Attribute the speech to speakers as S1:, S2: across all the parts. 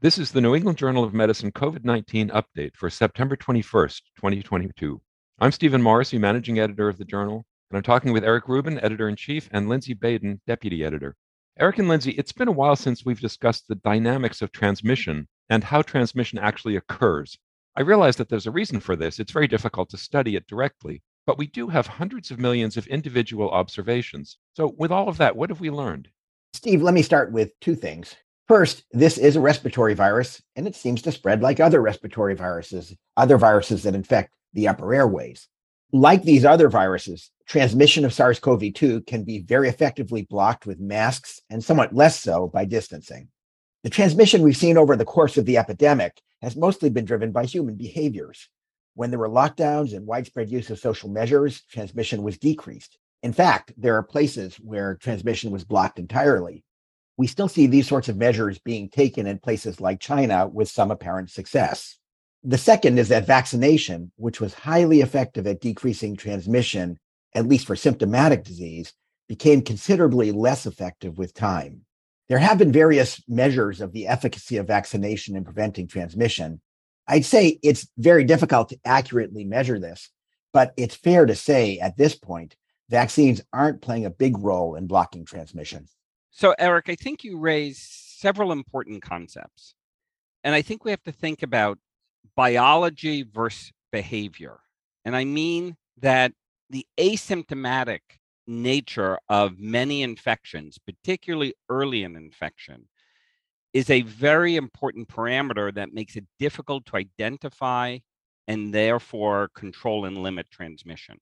S1: This is the New England Journal of Medicine COVID 19 update for September 21st, 2022. I'm Stephen Morrissey, managing editor of the journal, and I'm talking with Eric Rubin, editor in chief, and Lindsay Baden, deputy editor. Eric and Lindsay, it's been a while since we've discussed the dynamics of transmission and how transmission actually occurs. I realize that there's a reason for this. It's very difficult to study it directly, but we do have hundreds of millions of individual observations. So, with all of that, what have we learned?
S2: Steve, let me start with two things. First, this is a respiratory virus, and it seems to spread like other respiratory viruses, other viruses that infect the upper airways. Like these other viruses, transmission of SARS CoV 2 can be very effectively blocked with masks and somewhat less so by distancing. The transmission we've seen over the course of the epidemic has mostly been driven by human behaviors. When there were lockdowns and widespread use of social measures, transmission was decreased. In fact, there are places where transmission was blocked entirely, we still see these sorts of measures being taken in places like China with some apparent success. The second is that vaccination, which was highly effective at decreasing transmission, at least for symptomatic disease, became considerably less effective with time. There have been various measures of the efficacy of vaccination in preventing transmission. I'd say it's very difficult to accurately measure this, but it's fair to say at this point, vaccines aren't playing a big role in blocking transmission.
S3: So, Eric, I think you raise several important concepts. And I think we have to think about biology versus behavior. And I mean that the asymptomatic nature of many infections, particularly early in infection, is a very important parameter that makes it difficult to identify and therefore control and limit transmission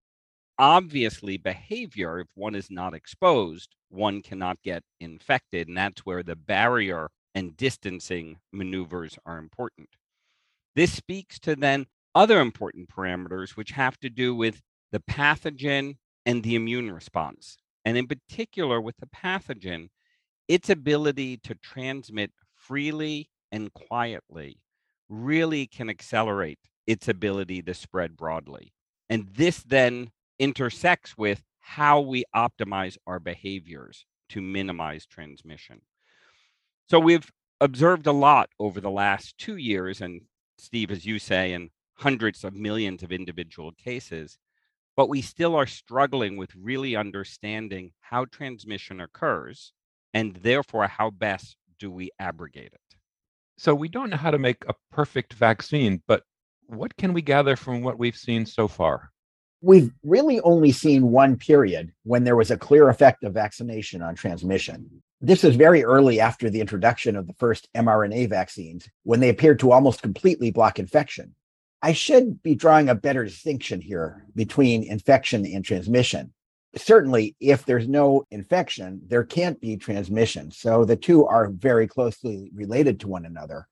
S3: obviously behavior if one is not exposed one cannot get infected and that's where the barrier and distancing maneuvers are important. This speaks to then other important parameters which have to do with the pathogen and the immune response and in particular with the pathogen its ability to transmit freely and quietly really can accelerate its ability to spread broadly and this then intersects with how we optimize our behaviors to minimize transmission. So we've observed a lot over the last two years, and Steve, as you say, in hundreds of millions of individual cases, but we still are struggling with really understanding how transmission occurs and therefore how best do we abrogate it.
S1: So we don't know how to make a perfect vaccine, but what can we gather from what we've seen so far?
S2: We've really only seen one period when there was a clear effect of vaccination on transmission. This is very early after the introduction of the first mRNA vaccines, when they appeared to almost completely block infection. I should be drawing a better distinction here between infection and transmission. Certainly, if there's no infection, there can't be transmission. So the two are very closely related to one another.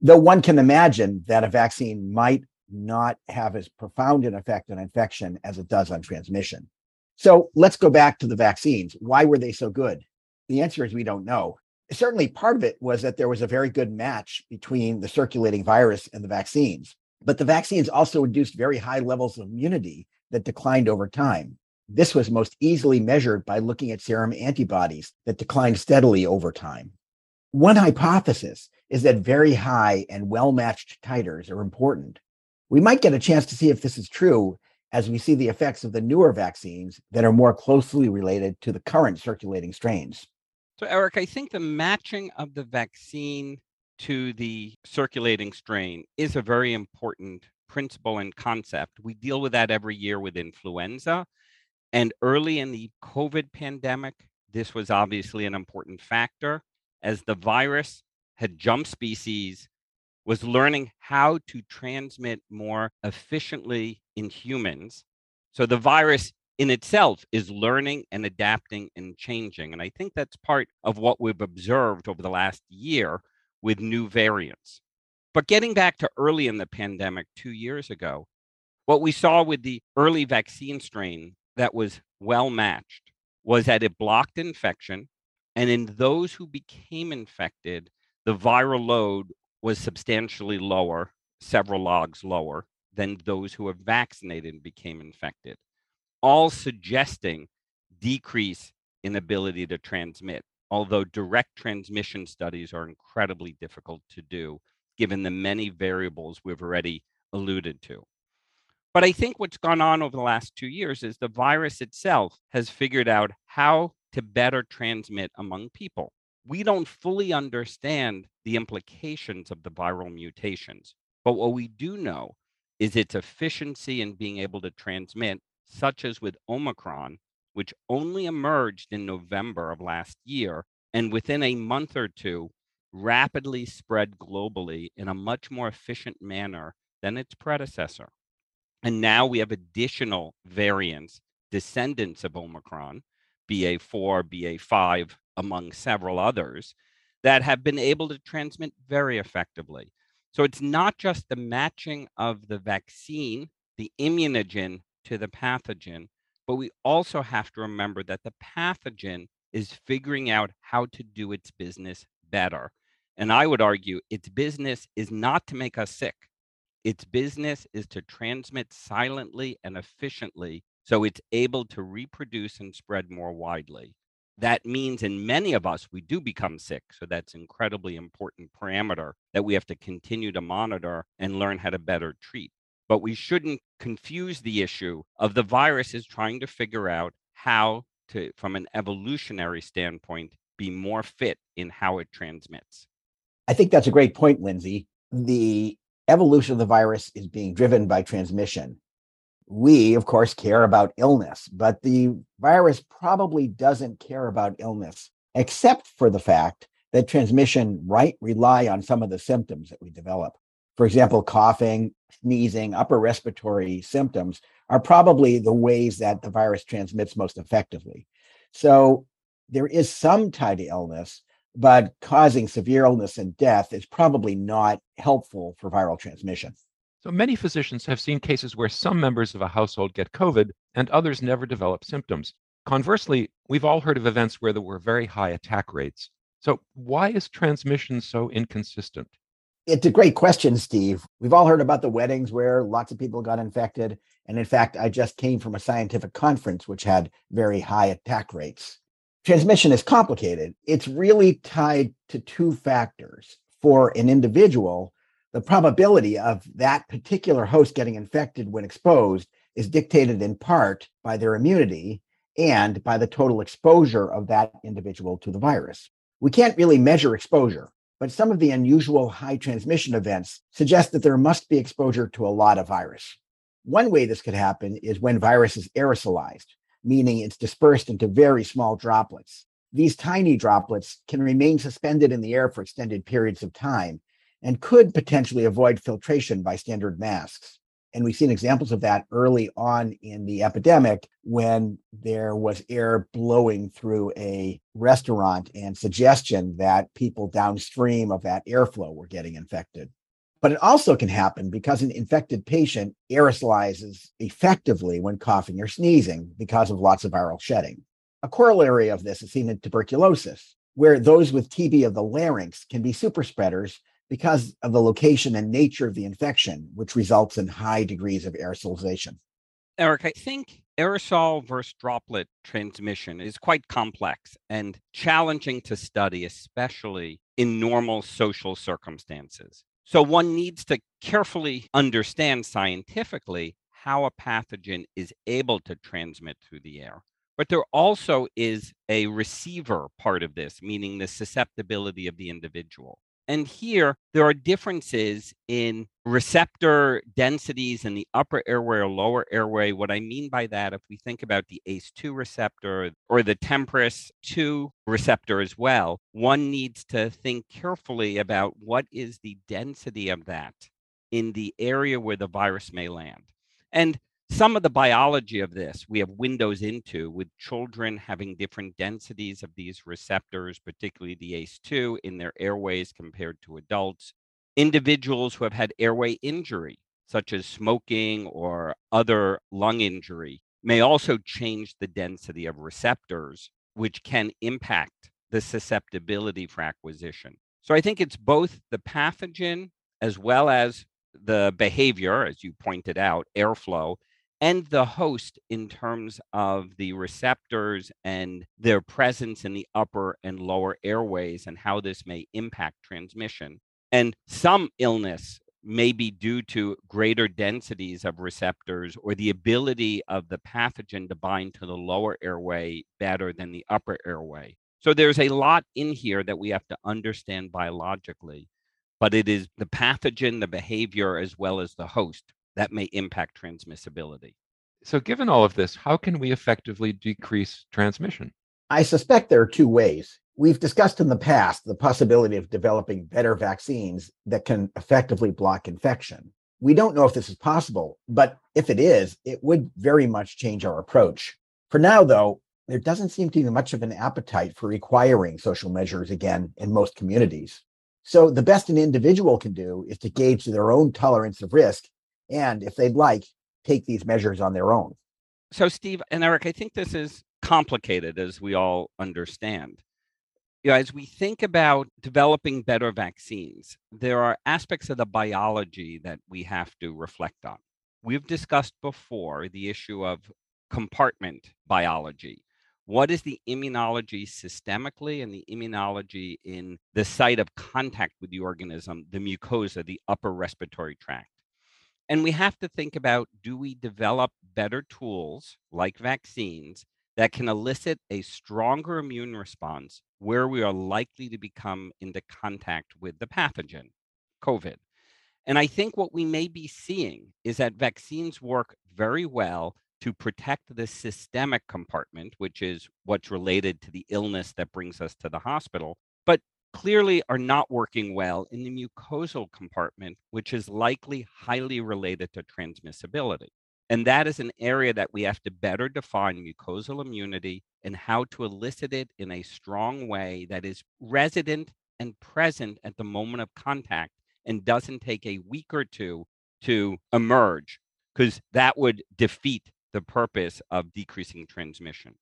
S2: Though one can imagine that a vaccine might not have as profound an effect on infection as it does on transmission. So let's go back to the vaccines. Why were they so good? The answer is we don't know. Certainly, part of it was that there was a very good match between the circulating virus and the vaccines. But the vaccines also induced very high levels of immunity that declined over time. This was most easily measured by looking at serum antibodies that declined steadily over time. One hypothesis is that very high and well matched titers are important. We might get a chance to see if this is true as we see the effects of the newer vaccines that are more closely related to the current circulating strains.
S3: So, Eric, I think the matching of the vaccine to the circulating strain is a very important principle and concept. We deal with that every year with influenza. And early in the COVID pandemic, this was obviously an important factor as the virus had jumped species was learning how to transmit more efficiently in humans. So the virus in itself is learning and adapting and changing. And I think that's part of what we've observed over the last year with new variants. But getting back to early in the pandemic, two years ago, what we saw with the early vaccine strain that was well matched was that it blocked infection. And in those who became infected, the viral load was substantially lower, several logs lower, than those who were vaccinated and became infected, all suggesting decrease in ability to transmit. although direct transmission studies are incredibly difficult to do given the many variables we've already alluded to. But I think what's gone on over the last two years is the virus itself has figured out how to better transmit among people. We don't fully understand the implications of the viral mutations, but what we do know is its efficiency in being able to transmit, such as with Omicron, which only emerged in November of last year, and within a month or two, rapidly spread globally in a much more efficient manner than its predecessor. And now we have additional variants, descendants of Omicron, BA4, BA5, among several others, that have been able to transmit very effectively. So it's not just the matching of the vaccine, the immunogen to the pathogen, but we also have to remember that the pathogen is figuring out how to do its business better. And I would argue its business is not to make us sick. Its business is to transmit silently and efficiently so it's able to reproduce and spread more widely. That means in many of us, we do become sick. So that's incredibly important parameter that we have to continue to monitor and learn how to better treat. But we shouldn't confuse the issue of the virus is trying to figure out how to, from an evolutionary standpoint, be more fit in how it transmits.
S2: I think that's a great point, Lindsay. The evolution of the virus is being driven by transmission. We, of course, care about illness, but the virus probably doesn't care about illness, except for the fact that transmission might rely on some of the symptoms that we develop. For example, coughing, sneezing, upper respiratory symptoms are probably the ways that the virus transmits most effectively. So there is some tie to illness, but causing severe illness and death is probably not helpful for viral transmission.
S1: So many physicians have seen cases where some members of a household get COVID and others never develop symptoms. Conversely, we've all heard of events where there were very high attack rates. So, why is transmission so inconsistent?
S2: It's a great question, Steve. We've all heard about the weddings where lots of people got infected. And in fact, I just came from a scientific conference which had very high attack rates transmission is complicated. It's really tied to two factors. For an individual, the probability of that particular host getting infected when exposed is dictated in part by their immunity and by the total exposure of that individual to the virus. We can't really measure exposure, but some of the unusual high transmission events suggest that there must be exposure to a lot of virus. One way this could happen is when virus is aerosolized, meaning it's dispersed into very small droplets. These tiny droplets can remain suspended in the air for extended periods of time and could potentially avoid filtration by standard masks. And we've seen examples of that early on in the epidemic when there was air blowing through a restaurant and suggestion that people downstream of that airflow were getting infected. But it also can happen because an infected patient aerosolizes effectively when coughing or sneezing because of lots of viral shedding. A corollary of this is seen in tuberculosis, where those with TB of the larynx can be super spreaders because of the location and nature of the infection, which results in high degrees of aerosolization.
S3: Eric, I think aerosol versus droplet transmission is quite complex and challenging to study, especially in normal social circumstances. So one needs to carefully understand scientifically how a pathogen is able to transmit through the air. But there also is a receiver part of this, meaning the susceptibility of the individual. And here, there are differences in receptor densities in the upper airway or lower airway. What I mean by that, if we think about the ACE2 receptor or the TMPRSS2 receptor as well, one needs to think carefully about what is the density of that in the area where the virus may land. And some of the biology of this we have windows into with children having different densities of these receptors, particularly the ACE2 in their airways compared to adults. Individuals who have had airway injury, such as smoking or other lung injury, may also change the density of receptors, which can impact the susceptibility for acquisition. So I think it's both the pathogen as well as the behavior, as you pointed out, airflow, and the host in terms of the receptors and their presence in the upper and lower airways and how this may impact transmission. And some illness may be due to greater densities of receptors or the ability of the pathogen to bind to the lower airway better than the upper airway. So there's a lot in here that we have to understand biologically, but it is the pathogen, the behavior, as well as the host that may impact transmissibility.
S1: So, given all of this, how can we effectively decrease transmission?
S2: I suspect there are two ways. We've discussed in the past the possibility of developing better vaccines that can effectively block infection. We don't know if this is possible, but if it is, it would very much change our approach. For now, though, there doesn't seem to be much of an appetite for requiring social measures again in most communities. So, the best an individual can do is to gauge their own tolerance of risk and, if they'd like, take these measures on their own.
S3: So, Steve and Eric, I think this is complicated as we all understand you know, as we think about developing better vaccines, there are aspects of the biology that we have to reflect on. We've discussed before the issue of compartment biology. What is the immunology systemically and the immunology in the site of contact with the organism, the mucosa, the upper respiratory tract? And we have to think about do we develop better tools like vaccines that can elicit a stronger immune response where we are likely to become into contact with the pathogen, COVID. And I think what we may be seeing is that vaccines work very well to protect the systemic compartment, which is what's related to the illness that brings us to the hospital, but clearly are not working well in the mucosal compartment, which is likely highly related to transmissibility. And that is an area that we have to better define mucosal immunity and how to elicit it in a strong way that is resident and present at the moment of contact and doesn't take a week or two to emerge, because that would defeat the purpose of decreasing transmission.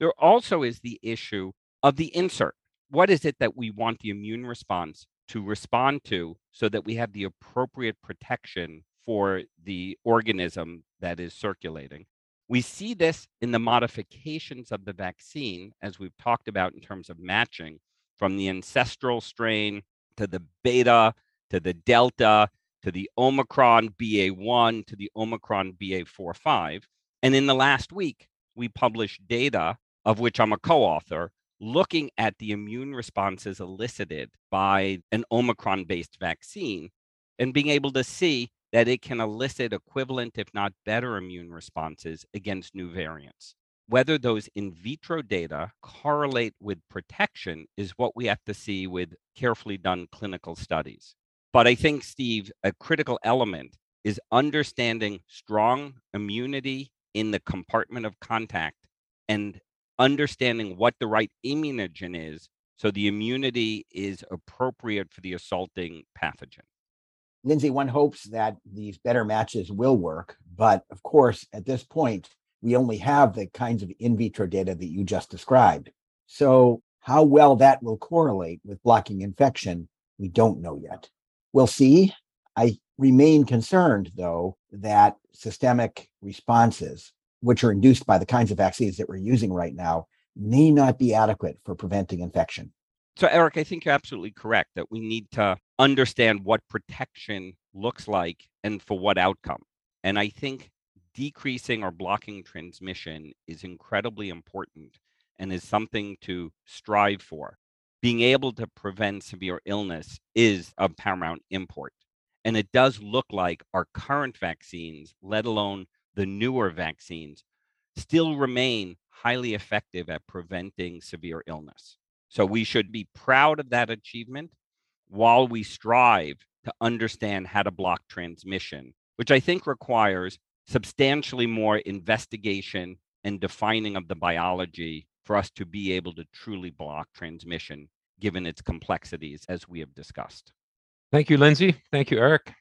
S3: There also is the issue of the insert. What is it that we want the immune response to respond to so that we have the appropriate protection for the organism that is circulating. We see this in the modifications of the vaccine, as we've talked about in terms of matching from the ancestral strain to the beta to the delta to the Omicron BA1 to the Omicron BA45. And in the last week, we published data of which I'm a co author looking at the immune responses elicited by an Omicron based vaccine and being able to see that it can elicit equivalent, if not better, immune responses against new variants. Whether those in vitro data correlate with protection is what we have to see with carefully done clinical studies. But I think, Steve, a critical element is understanding strong immunity in the compartment of contact and understanding what the right immunogen is so the immunity is appropriate for the assaulting pathogen.
S2: Lindsay, one hopes that these better matches will work. But of course, at this point, we only have the kinds of in vitro data that you just described. So, how well that will correlate with blocking infection, we don't know yet. We'll see. I remain concerned, though, that systemic responses, which are induced by the kinds of vaccines that we're using right now, may not be adequate for preventing infection.
S3: So, Eric, I think you're absolutely correct that we need to understand what protection looks like and for what outcome. And I think decreasing or blocking transmission is incredibly important and is something to strive for. Being able to prevent severe illness is of paramount import. And it does look like our current vaccines, let alone the newer vaccines, still remain highly effective at preventing severe illness. So we should be proud of that achievement while we strive to understand how to block transmission, which I think requires substantially more investigation and defining of the biology for us to be able to truly block transmission, given its complexities, as we have discussed.
S1: Thank you, Lindsay. Thank you, Eric.